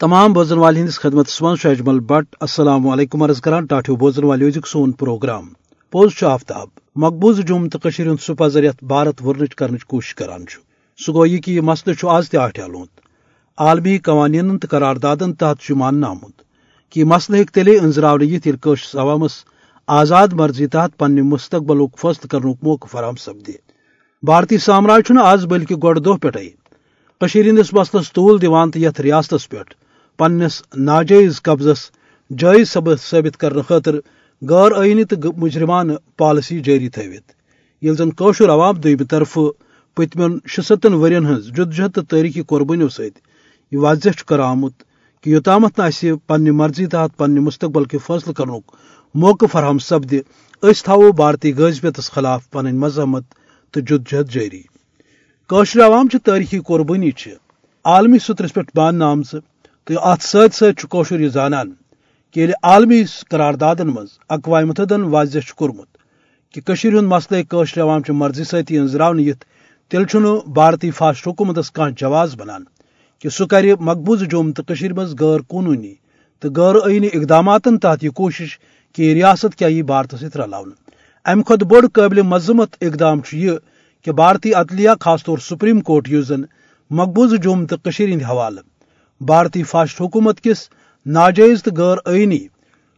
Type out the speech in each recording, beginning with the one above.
تمام بوزن والے ہندس خدمت من اجمل بٹ، السلام علیکم عرض کران، ٹاٹو بوزن والے سون پروگرام۔ پوز آفتاب، مقبوض جوم تو سہ پزر یت بھارت ورنچ کرنچ کوشش کران سہ گو یہ کہ یہ مسئلہ آز تہ عالمی قوانین تو قراردادن تحت ماننا آمت کہ یہ مسئلہ ہیک تیلے انزراو یت یل عوامس آزاد مرضی تحت پنہ مستقبل فیصلہ کرن موقع فراہم سپدے۔ بھارتی سامراج آز بلکہ گۄڈٕ دۄہ پٮ۪ٹھَے کٔشیٖرِ ہِنٛدِس مسلس طول دِوان تہٕ یتھ ریاستس پٮ۪ٹھ پنس ناجائز قبضس جائز ثابت کرنے خاطر غیر آئینی تو مجرمانہ پالسی جاری تھوت یل زن قشر عوام دم طرف پتم شستن ورین ہز جدجہد تو تاریخی قربانیوں ست یہ واضح کر آمت کہ یوتامت پنہ مرضی تحت پنہ مستقبل کے فیصلہ کرن موقع فراہم سپد اس تھو بھارتی غذبیتس خلاف پن مذمت تو جدجہد جاری۔ قشر عوام چہ تاریخی قربانی عالمی سترس پہ ماننے آمژ تو ات ست ستر یہ زانان، کہ عالمی قراردادن مز اقوام متحدن واضح کورمت کہ ہند مسئلہ قشر عوام چہ مرضی ست انزراون یت، تیل بھارتی فاسٹ حکومتس کھانا جواز بنان، کہ سہ کر مقبوض جوم تو مز غیر قانونی تو غیر آئینی اقدامات تحت یہ کوشش کہ یہ ریاست کیا یہ بھارت ست رلاون ام کھت بوڑ قابل مذمت اقدام یہ کہ بھارتی عدلیہ خاص طور سپریم کورٹ اس زن مقبوض جوم تو ہند حوالہ۔ بھارتی فاشٹ حکومت کس ناجائز تو غیر آئینی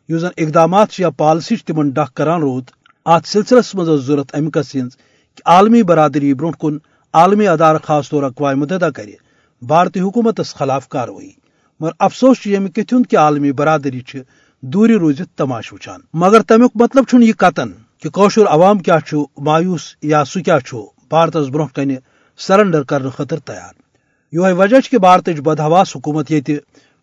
اس زن اقدامات یا پالسی تمن ڈک کران رود ات سلسلس مز ضرورت امکس ہز کہ عالمی برادری برو کن عالمی ادارہ خاص طور اقوام متحدہ کر بھارتی حکومتس خلاف کاروی مگر افسوس یہ کت کہ عالمی برادری دوری روزت تماش وچان مگر تمیک مطلب یہ قطن کہ کوشر عوام کیا مایوس یا سہ کیا بھارتس برو کن سرنڈر کرنے خاطر تیار۔ یہ وجہ کہ بھارت بدہواس حکومت یہ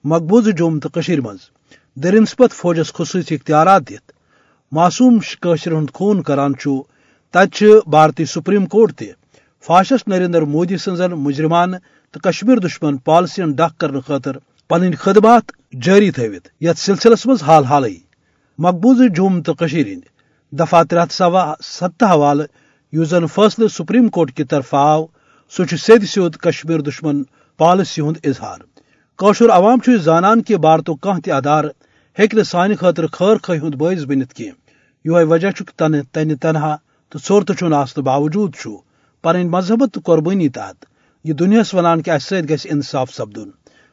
مقبوض جوم تو مز درنسپت فوجس خصوصی اختیارات دت معصوم قشر ہند خون کران تت بھارتی سپریم کورٹ تہ فاشسٹ نریندر مودی سن مجرمان تو کشمیر دشمن پالسین ڈک کرنے خاطر پن خدمات جاری تھوت یت سلسلس مز حال حال مقبوض جوم تو ہند دفعہ ترے ہاتھ سوا ستہ حوالہ اس زن فیصلہ سپریم کورٹ کی طرف آو سہ سید سیود کشمیر دشمن پالسی ہند اظہار۔ قشر عوام زانان کہ بھارتو کھانا تہ ادار ہیکہ سانہ خاطر خیر خی ہند باعث بنت کی یہ وجہ تن تنہ تنہا تو ژور تو آسن باوجود پن مذہبت تو قربانی تحت یہ دنیاس ونان کہ اس ست گھ انصاف سپدن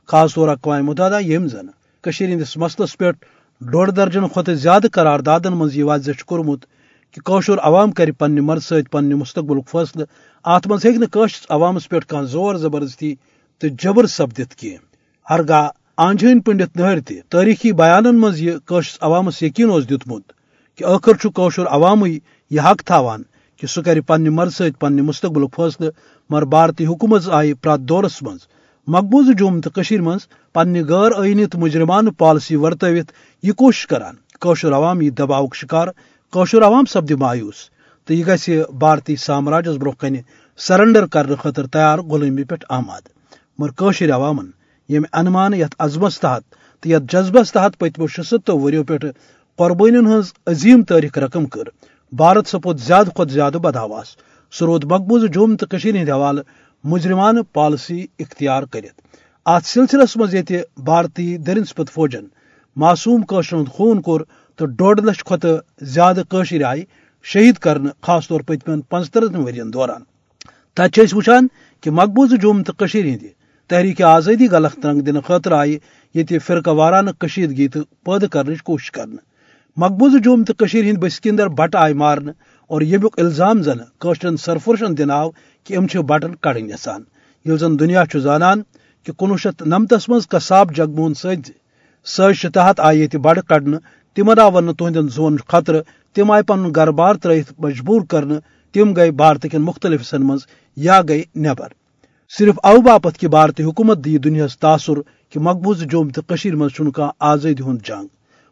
خاص طور اقوام متحدہ یم زن۔ ہندس مسلس پہ ڈوڑ درجن کھت زیادہ قراردادن مز یہ واضح کورمت کہ قشر عوام کر پنہ مرض ست پنہ مستقبل فیصلہ ات من ہیکش عوامس پہ کھانا زور زبردستی تو جبر سپدت کی ہرگاہ آنجھن پنڈت نہر تہ تاریخی بیانن مز یہ عوامس یقین دتمت کہ آخر قشر عوام یہ حق تھاوان کہ سہ کر پنہ مرض ست پنہ مستقبل فیصلہ مگر بھارتی حکومت آئی پرات دورس مز مقبوض جوم تو من پنہ غیر آئینی تو مجرمانہ پالسی ورتوت یہ کوشش کران۔ قشر عوام یہ دباؤ شکار قشر عوام سپد مایوس۔ تو یہ گھس بھارتی سامراجس برو کن سرنڈر کرنے خاطر تیار غلامی پہ آماد۔ مگر عوام یم انمان یت عزمس تحت تو یت جذبس تحت پتمو شستو وریو پہ قربانی ہز عظیم تاریخ رقم کر، بھارت سپود زیادہ کھت زیادہ بدہواس سہ رود مقبوض جوم تو ہند حوالہ مجرمانہ پالسی اختیار کرت ات سلسلس مز یہ بھارتی درنسپت فوجن معصوم قشر خون کور تو ڈوڑ لچھ کھت زیادہ قشر آئی شہید کرنے خاص طور پتم پنچترہ ورین دوران۔ تت وچان کہ مقبوض جوم تو ہند تحریک آزادی غلط رنگ دن خاطر آئی یہ فرقہ وارانہ کشیدگی تو پید کرنے کوشش کرنے مقبوض جوم تو ہند بسکہ اندر بٹ آئی مارنے اور یمیک الزام زن قشرن سرفرشن دن آو کہ ام بٹن کڑن یسان۔ یل زن دنیا زانان کہ کنوہ شیت نمتس مز قصاب جگمون سز سازش تحت آئی یہ بڑ کڑنے تمن آو ون زون خطر تم آئی پن گھر بار ترت مجبور کرنے تم گئی بھارت کن مختلف حصن مز یا گئی نبر صرف او باپت کہ بھارتی حکومت دی دنیا تاثر کہ مقبوض جوم تو مز آزادی ہند جنگ۔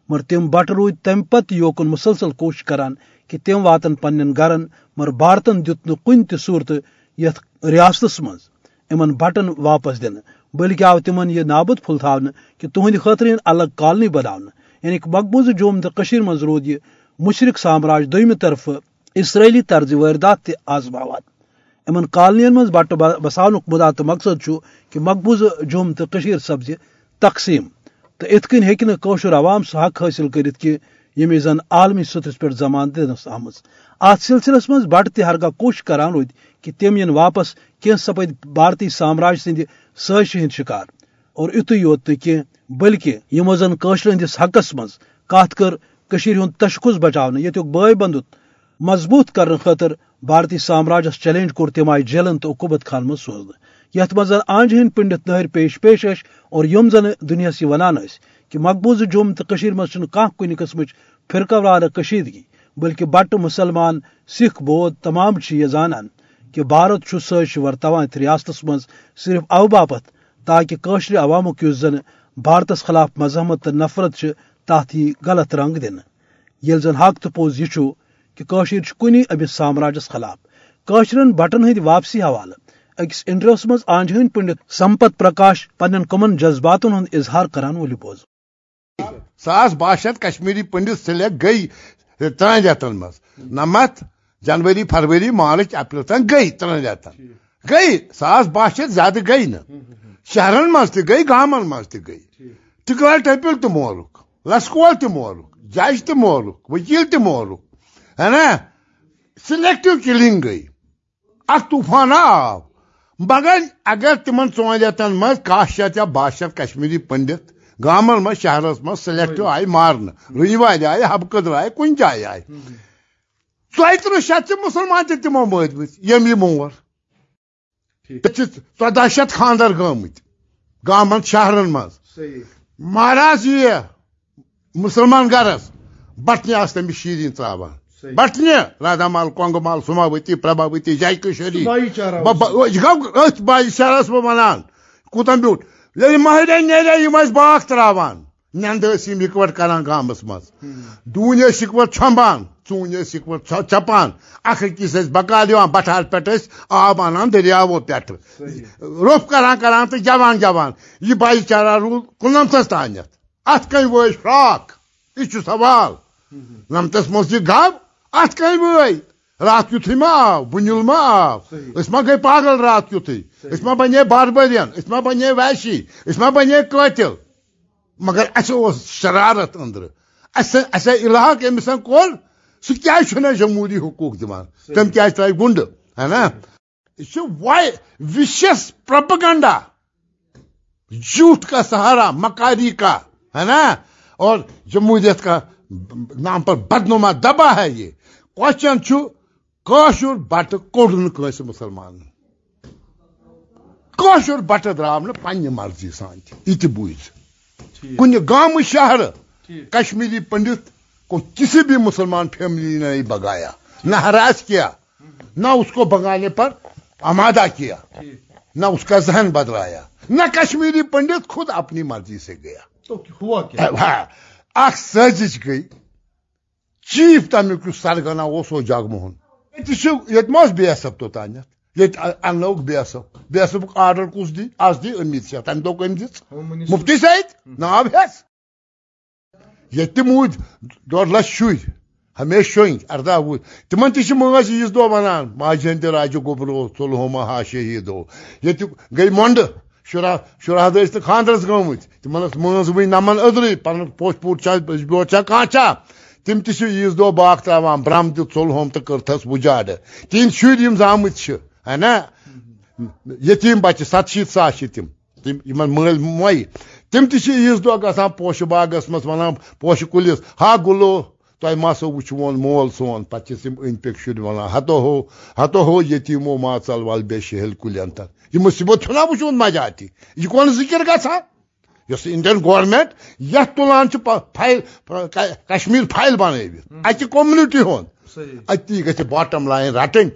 مگر تم بٹ رود تم پتہ یوکن مسلسل کوشش کران کہ تم واتن پنن گرن مگر بھارتن دت کن تہ صورت یت ریاستس مز ان بٹن واپس دن بلکہ آو تمن یہ نابد پھل تھا کہ تہند خاطر الگ کالنی بناؤ یعنی مقبوض جوم تو مز رود یہ مشرق سامراج دویمہ طرف اسرائیلی طرز واردات تہ آزماوان ان کالنین من بٹ بسان مدا تو مقصد کہ مقبوض جوم تو سپز تقسیم۔ تو ات کن ہر عوام سہ حق حاصل کرت کہ یم زن عالمی سطح پہ زمان دنس آم ات سلسلس من بڑ تہرگاہ کوشش کران رود کہ تم ین واپس کی سپد بھارتی سامراج سند سازشہ ہند شکار۔ اور اتو یوت کی بلکہ یمو زن ہندس حقس من کت کر ہند تشخص بچاؤ یت بے بندت مضبوط کرنے خاطر بھارتی سامراجس چیلنج کور تم آئی جیلن تو عقوبت خان من سوزن یت مز آنج ہند پنڈت نہر پیش پیش اور یم زن دنیا سی ونان کہ مقبوض جم تو مز کن قسم فرقہ وارہ کشیدگی، بلکہ بٹ مسلمان، سکھ بود تمام یہ زانان کہ بھارت سازش ورتوان ریاست مز صرف او باپت تاکہ قشر عوامک اس زن بھارتس خلاف مذہمت تو نفرت تات یہ غلط رنگ دن۔ یل زن حق تو پوز یہ کہ کنی امس سامراجس خلاف۔ قشرن بٹن ہند واپسی حوالہ۔ اکس انٹروس مز آنج ہند پنڈت سمپت پرکاش پن کمن جذباتن ہند اظہار کران ولی بوز ساس باہ شیت کشمیری پنڈت سلیکٹ گئی ترن رتن مز۔ نمت جنوری، فروری، مارچ، اپریل تین گئی ترن رتن گئی ساس باہ شیت زیادہ گئی نا۔ شہرن مز تہ گئی گامن مز تہ گئی۔ ٹکرال ٹپل تہ مولک لسکول تہ مولک جج تہ مولک وکیل تہ مولک ہے نا؟ سلیکٹو کلنگ گئی۔ اخ طوفان آو۔ مگر اگر تمن ژون رتن مز کاہ شیت یا باہ شیت کشمیری پنڈت گامن مز شہرس مز سلیکٹو آئی مارن رنی والے آئے حب قدر آئے۔ کن جائے آئے ژۄیہِ تٕرٛہ شیٚتھ چھِ مُسلمان تہِ تِمو مٲدمٕتۍ ییٚمہِ یہِ مور ژۄدہ شیٚتھ خاندر گٲمٕتۍ گامن شہرن منٛز مہراز یہِ مسلمان گرس بٹنہِ آسہٕ تٔمِس شیٖرِن ژاوان بٹنہِ رادھا مال کۄنٛگہٕ مال سُماوتی پرٛبھاوتی جایکہٕ شریف یہِ گوٚو أتھۍ بایی شہرس بہٕ ونان کوٗتاہ بیوٗٹھ ییٚلہِ مہرٮ۪ن نیرے یِم ٲسۍ باغ تراوان نندٕ ٲسۍ یِم اِکوٹ کران گامس منٛز ڈوٗنۍ ٲسۍ اِکوٹ چھۄمبان ژوٗنۍ ٲسۍ اِکوٹ چپان اکھ أکِس ٲسۍ بکار دِوان بٹھار پٮ۪ٹھ ٲسۍ آب انان دٔریاوو پٮ۪ٹھٕ روٚف کران کران تہٕ جوان جوان یہِ بایی چارا روٗد کُننَمتھس تانٮ۪تھ اتھ کٔنۍ وٲج فراک یہِ چھُ سوال نمتس منٛز یہِ گب ات کٔنۍ وٲے رات یُتھُے ما آو بُنِل ما آو أسۍ ما گٔے پاگل رات یُتھُے أسۍ ما بنے باربٔرین أسۍ ما بنے ویشی أسۍ ما بنے قٲتِل مگر اسہِ اوس شرارت اسہِ علاق أمِس کوٚر سُہ چھُنہٕ جمہوٗری حقوٗق دِوان تٔمۍ کیازِ ترٛایہِ گُنڈٕ ہے نا؟ یہِ وِشس پرپگنڈا جھوٹ کا سہارا مکاری کا ہے نا؟ اور جمہوریت کا نام پر بدنما دبا ہے یہ۔ کوشچن چھُ کٲشُر بٹہٕ کوٚڑ نہٕ کٲنٛسہِ مُسلمان۔ کٲشُر بٹہٕ درٛاو نہٕ پننہِ مرضی سان یہِ تہِ بوٗزِ کُنہِ گامہٕ شہر کشمیری پنڈت کو کسی بھی مسلمان فیملی نے نہیں بگایا نہ ہراس کیا نہ اس کو بگانے پر آمادہ کیا نہ اس کا ذہن بدلایا نہ کشمیری پنڈت خود اپنی مرضی سے گیا۔ تو ہوا کیا؟ اخ سازش گئی۔ چیف تمیک سرگنا وہ جگ موہن یہ مس B S S F B S F order کس دی؟ آز دی امید شاہ تمہ دہ کم دس مفتی سید ناب ہس یہ مود ڈوڑ لچھ شر ہمیشہ شونگ اردہ وہ۔ تمن تہ ماج عیز دہ ونان ماجہ ہند راجہ گوبرو ژلہوما ہا شہید یہ گئی مونڈ شرح شرح دس تو خاندرس گمت تمن ماز ون نمن ادر پن پوش پوٹ بوٹ چھا کانچا۔ تم تہ عیز دہ باغ تراوان برم دت ژلہوم تو کرتس وجاڈ تہند شر زامت ہے نا یتیم بچہ ست شیت ساس تم مل موئی تم تہ عیز دہ گھان پوش باغس مز ونان پوش کلس ہا گلو تہ مسو وچھون مول سون پتہ اند پک شر ونان ہتو ہو ہتو ہو یتیمو ماژل ول بے شہل کلین تر یہ مصیبت چھنا وچھون مجاتی یہ کون ذکر گھان یس انڈین گورمنٹ یت تلان فائل کشمیر فائل بنوت اتہ کومنٹی ہند اتی گھِ باٹم لائن رٹن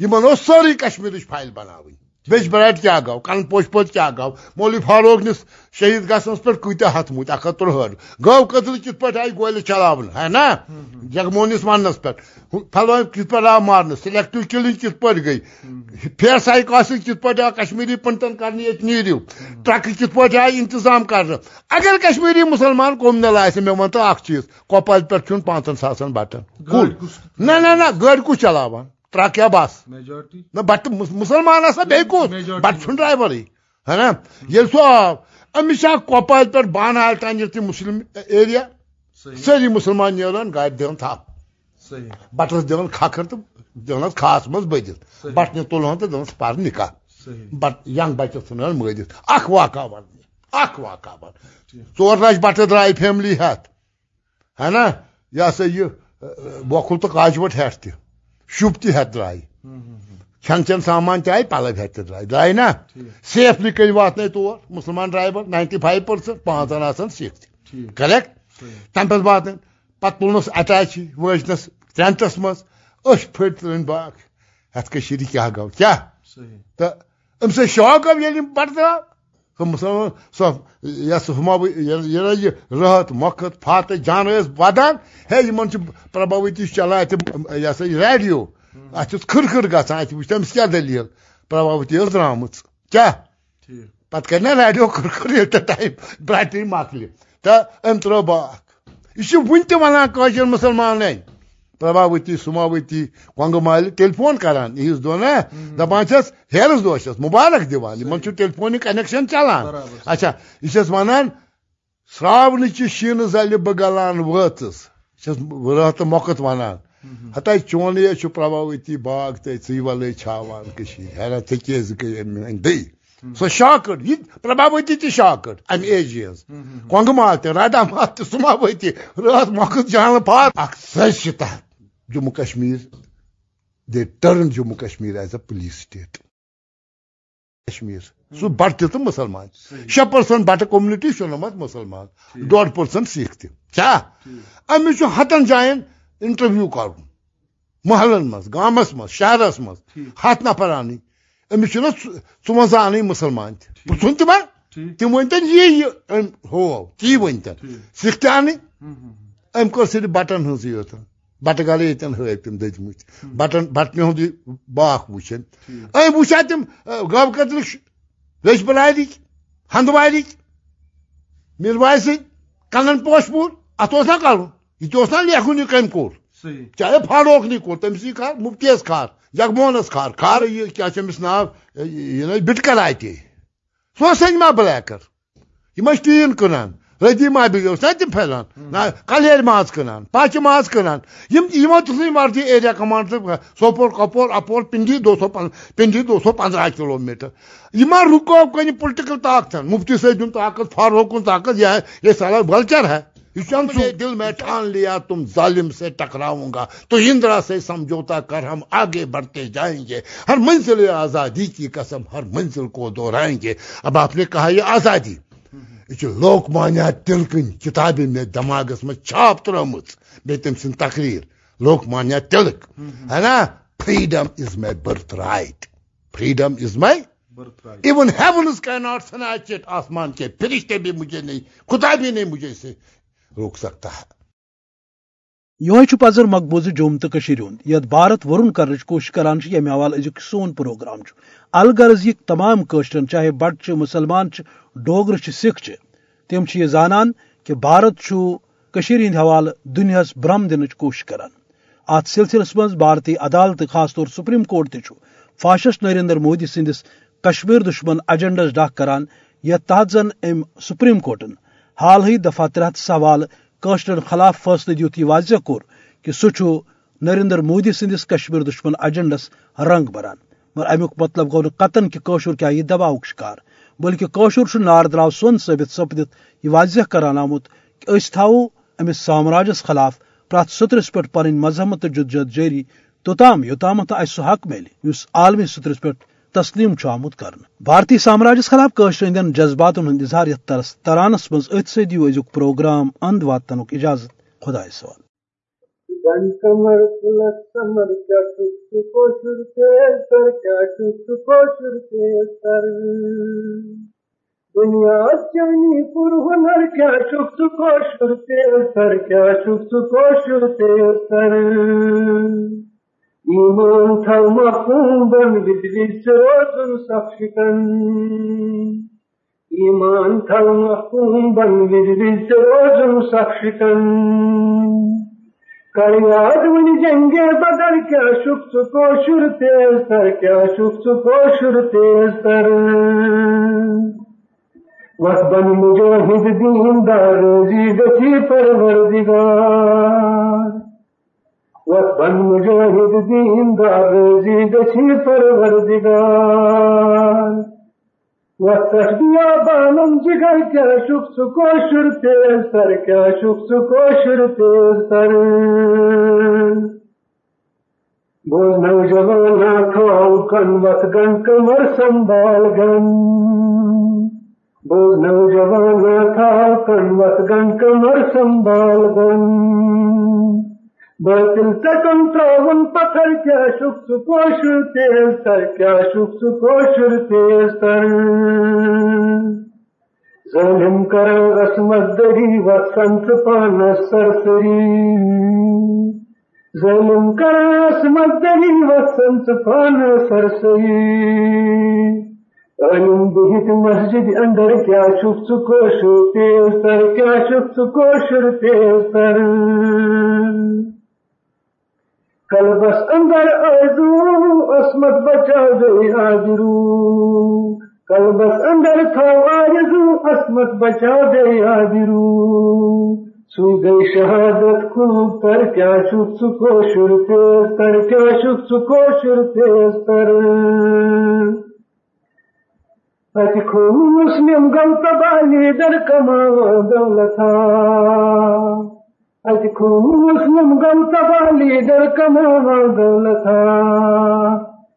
یہ ساری کشمیر فائل بناوی. بیچ برائٹ کیا گو کن پوش پوت کیا گو مولوی فاروق نس شہید گھنس پہ کتیا ہتھ مت اک ہتھ ترہر گو قتل کت پہ آئی گول چلاون ہے نا؟ جگمونس ونس پہ فلو کت پہ آو مارن سلیکٹو کلنگ کت پہ گئی. فیر سائیکاسنگ کت پہ آو کشمیری پنٹن کرنے یہ نیرو ٹرک کت پہ آئی انتظام کر اگر کشمیری مسلمان کومنل آ مے ون تو اخ چیز. کوپل پہ چھ پانچن ساسن بٹن کل نہ نہ گاڑی کس چلاوان. ٹرک یا بس نہ بٹ مسلمان بے کت بٹ چھ ڈرائیور ہے نا؟ یل سو آو امس کپوار پہ بانہ تان یہ مسلم ایریا ساری مسلمان نیران گاڑی دان تھپ بٹس دان کھکھر تو دان خاص مز بدت بٹن تلان تو دان پر نکاح۔ بٹ ینگ بچس ژھنان مٲرِتھ اکھ واقعہ ون اکھ واقعہ ون ژور لچھ بٹہٕ درٛاے فیملی ہٮ۪تھ ہے نا؟ یہ ہسا یہ بوکھل تو کاجوٹ ہٮ۪تھ تہِ شُپ تہِ ہٮ۪تھ درٛاے کھٮ۪ن چٮ۪ن سامان تہِ آیہِ پَلو ہٮ۪تھ تہِ درٛاے درٛاے نا سیفلی کٔرۍ واتنٲے تور مُسلمان ڈرایور ناینٹی فایو پٔرسنٹ پانٛژن آسان سِکھ تہِ کریکٹ تمہِ پتہٕ واتن پتہٕ تُلنس اٹیچی وٲجنس ٹینٹس منٛز أچھ پھٔٹۍ ترٲنۍ باغ۔ یتھ کٔشیٖرِ کیٛاہ گوٚو کیٛاہ تہٕ أمۍ سۭتۍ شاک آو ییٚلہِ یِم بَٹہٕ درٛاو مُسلمان سۄ یۄس ہُما یہِ رٲحت مۄکھت فاتہٕ جان وَدان ہے یِمن چھُ پرٛبھاؤتی چلان اَتہِ یہِ یہِ ریڈیو اَتھ چھُس کھٕر کھٕر گژھان اَتہِ وٕچھ تٔمِس کیٛاہ دٔلیٖل پرٛبھاؤتی ٲس درٛامٕژ کیٛاہ پتہٕ کَرِ نا ریڈیو کھٕر کھٕر ییٚلہِ تہٕ ٹایم برٛٹٕے مۄکلہِ تہٕ أمۍ ترٛٲو باکھ یہ ون تہ ونان مسلمان پربھاوتی سماوتی کونگ مال ٹیلی فون کران عیز دہ نا دپان چھس ہیرس دہ چھس مبارک دِوان یمن چھُ ٹیلی فونک کنیکشن چلان اچھا یہ چھس ونان سراون چہ شین زلہِ بہ گلان وٲژٕس چھس رات موقت ونان ہتا چون یہ چھُ پربھاوتی باغ تے ژٕے وَلَے چھاوان کٔشیٖر حیرت ژےٚ کیٛازِ گٔے أمۍ بیٚیہِ سو شاکٕڈ یہ پربھاوتی تہ شاکٕڈ امہ ایجہِ ہٕنٛز کۄنٛگہٕ مال تہِ راڈا مال تہِ سُماوتی راتھ مۄکھٕ جانہٕ پات اکھ سٔز چھِ تتھ Jammu Kashmir they turn Jammu Kashmir is a police state Kashmir. سہ بٹ تہ مسلمان. شیٚے پٔرسنٹ بٹہٕ کومنٹی شُنمت مسلمان. ڈوڑ پٔرسنٹ سِکھ تہِ چھُ ہتن جاین انٹرویو کرُن محلن منٛز گامس منٛز شہرس منٛز ہتھ نفر أمِس چھُنہ ژُوَنٛزاہ اَنٕنۍ مُسلمان پرٛژھُن تِمن تِم ؤنۍتن یی یہِ ہو تی ؤنۍتن سِکھ تہِ اَنٕنۍ أمۍ کٔر صرف بٹن ہٕنٛزٕے یوت بٹہٕ گالے ییٚتٮ۪ن ہٲوۍ تِم دٔدمٕتۍ بٹن بٹنہِ ہُنٛد یہِ باکھ وٕچھن أمۍ وٕچھا تِم گٲو قتلٕکۍ ویٚچھ بلارِکۍ ہندوارِکۍ میٖروایہِ سٕنٛدۍ کنن پوشپوٗر اتھ اوس نا کَرُن یہِ تہِ اوس نا لیکھُن یہِ کٔمۍ کوٚر چاہے فاروقنٕے کوٚر تٔمسٕے کھار مُفتیس کھار جگموہنس کھار کھار یہ کیا أمس ناو یہ بٹکر آتے سہ سنما بلیکر یہ ٹیٖن کٕنان رٔدی تِم پھیران کلیر ماز کٕنان پاچہِ ماز کٕنان تُلٕنۍ مرضی ایریا کمانڈر سوپور کپور اپور پنڈی دو سو پنڈی دو سو پندرہ کلو میٹر یہ رکو کنہِ پُلٹِکل طاقتن مفتی صٲبُن طاقت فاروقُن طاقت یہ سارا وَلچر ہے دل میں ٹھان لیا تم ظالم سے ٹکراؤں گا تو اندرا سے سمجھوتا کر ہم آگے بڑھتے جائیں گے ہر منزل آزادی کی قسم ہر منزل کو دہرائیں گے اب آپ نے کہا یہ آزادی یہ لوک مانیا تلکن کتابیں میں دماغس میں چھاپ ترمت بے تم سن تقریر۔ لوک مانیا تلک۔ ہے نا؟ Freedom is my birthright freedom is my even heavens کی ناٹ سنیچ اٹ آسمان کے فرشتے بھی مجھے نہیں خدا بھی نہیں مجھے سے روک سکتا ہے۔ یہ پذر مقبوضہ جوم تو ہند یت بھارت ورن کرنے کوشش کران یم حوالہ ازیک سون پروگرام الغرض یہ تمام قشرن چاہے بٹ مسلمان ڈوگر سکھ تم یہ زانان کہ بھارت ہند حوالہ دنیا برم دن کوشش کران۔ ات سلسلس مز بھارتی عدالت خاص طور سپریم کورٹ تہ نریندر مودی سندس کشمیر دشمن ایجنڈس ڈاک کران۔ یتھ تحت زن ام سپریم کورٹن۔ حال ہی دفعہ ترہت سوال کاشرن خلاف فیصلہ دیت یہ واضح کور کہ سہ نریندر مودی سندس کشمیر دشمن ایجنڈس رنگ بران۔ مگر امیک مطلب گو قطن کہ قشر کیا یہ دباؤ شکار بلکہ قشر نار دراو سون ثابت سپدت یہ واضح کران آمت کہ اس امس سامراجس خلاف پرت سترس پہ پن مذہب تو جدجہد جاری، توتام یوتام اس سہ حق ملے اس عالمی سترس پہ تسلیم آمت کر بھارتی سامراجس خلاف قشر ہند جذبات ہند اظہار یت ترس ترانس مز ات سی ازیک پروگرام، اند واتن اجازت خدا سوال۔ دنیا چنی پور ہنر، کیا چک کوشر سر، کیا چک کوشر سر؟ ایمان تھا مخون بن، بجلی سروزن سخشکن ایمان تھا مخون بن، بجلی سروزن سخشکن کر یاد ون جنگے بدل کیا شک کو شر تیز سر کیا شک کو شر تیز سر وطبن مجاہد دین دار روزی گچی پروردگار وطبن مجاہد دین دار روزی گچی پروردگار وسط دیا بانم جگر کیا شک سکو شر تیز سر کیا شک سکو شر تیز سر بوز نوجوان کھواؤ کن وت گن کمر سنبھال گن بوز نوجوان تھا کن وت گن کمر سنبھال گن باطل تکم تراون پتھر کیا شک سکوشر تیز تر، کیا شک سکوشر تیز تر۔ ظلم کرا عصمت دری و سنت پان سرسری۔ ظلم کرا عصمت دری و سنت پان سرسری۔ علم بہت مسجد اندر، کیا شک سکوشر تیز تر، کیا شک سکوشر تیز تر۔ کل بس اندر آدو عصمت بچا گئی حاضرو. کل بس اندر تھا آرزو، عصمت بچا گئی حاضرو. سو گئی شہادت کو پر کیا شک سکو شر تیز تر کیا شک سکو شر تیز تر اتي مسلم گل تبالی در کما دولتا ہاں. اتي خون مسلم گل تبالی در کما دولتا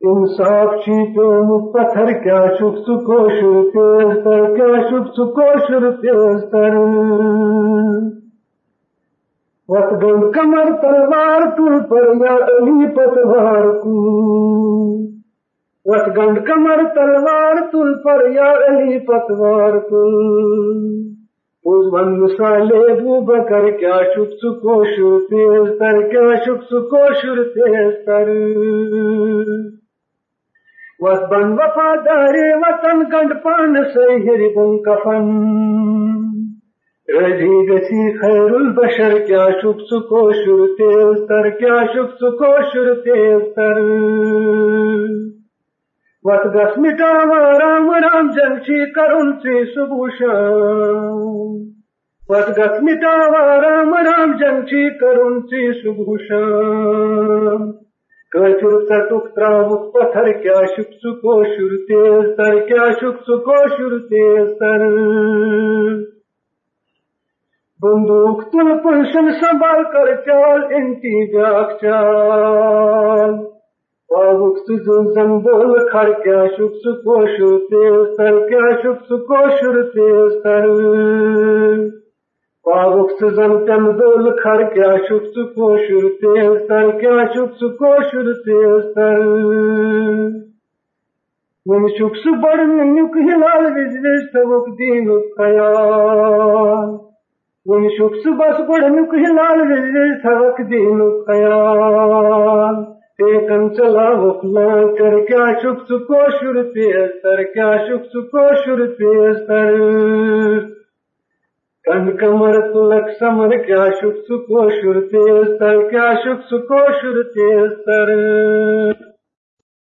انصاف چی تو پتھر کیا شک سکو تیز تر، کیا شک سکو شر تیز تر۔ وقت کمر تلوار تل پر یا علی پتوار کو۔ وت گنڈ کمر تلوار تل پر یا علی پتوار تل اس مسالے بو بکر کیا شک سکو شر تیز تر کیا شک سکو شر تیز تر وت بن وطن گنڈ پان سے ہر بن کفن رجی گسی خیر البشر کیا شک سکو شر تیز تر کیا شک سکو شر تیز تر وت گس مٹاوا رام رام جنشی کرن سی سبوشان وت گس مٹاوا رام رام جنشی کرن سی سبوشان کافر ستک تراوک پتھر کیا شک سکو، شر تیز تر کیا شک سکو، شر تیز تر بندوق تل پنشن سنبھال کر چال، ان کی بیاک چال۔ پاوک زنبول کھڑ کیا شک سکو شر تیز تر کیا شک سکو شر تیز تر پاوک زن تمدول کھڑ کیا شک سکو شر تیز تر کیا شک سکو شر تیز تر ون شک سہ بڑ نیک ہلال وز وز تبک دین خیال شک چلا وکلا کر کیا شک سکو شر تیز کیا شک سکو شر تیز کن کمر تلک سمر، کیا شک سکو شر تیز کیا شک سکو شر تیز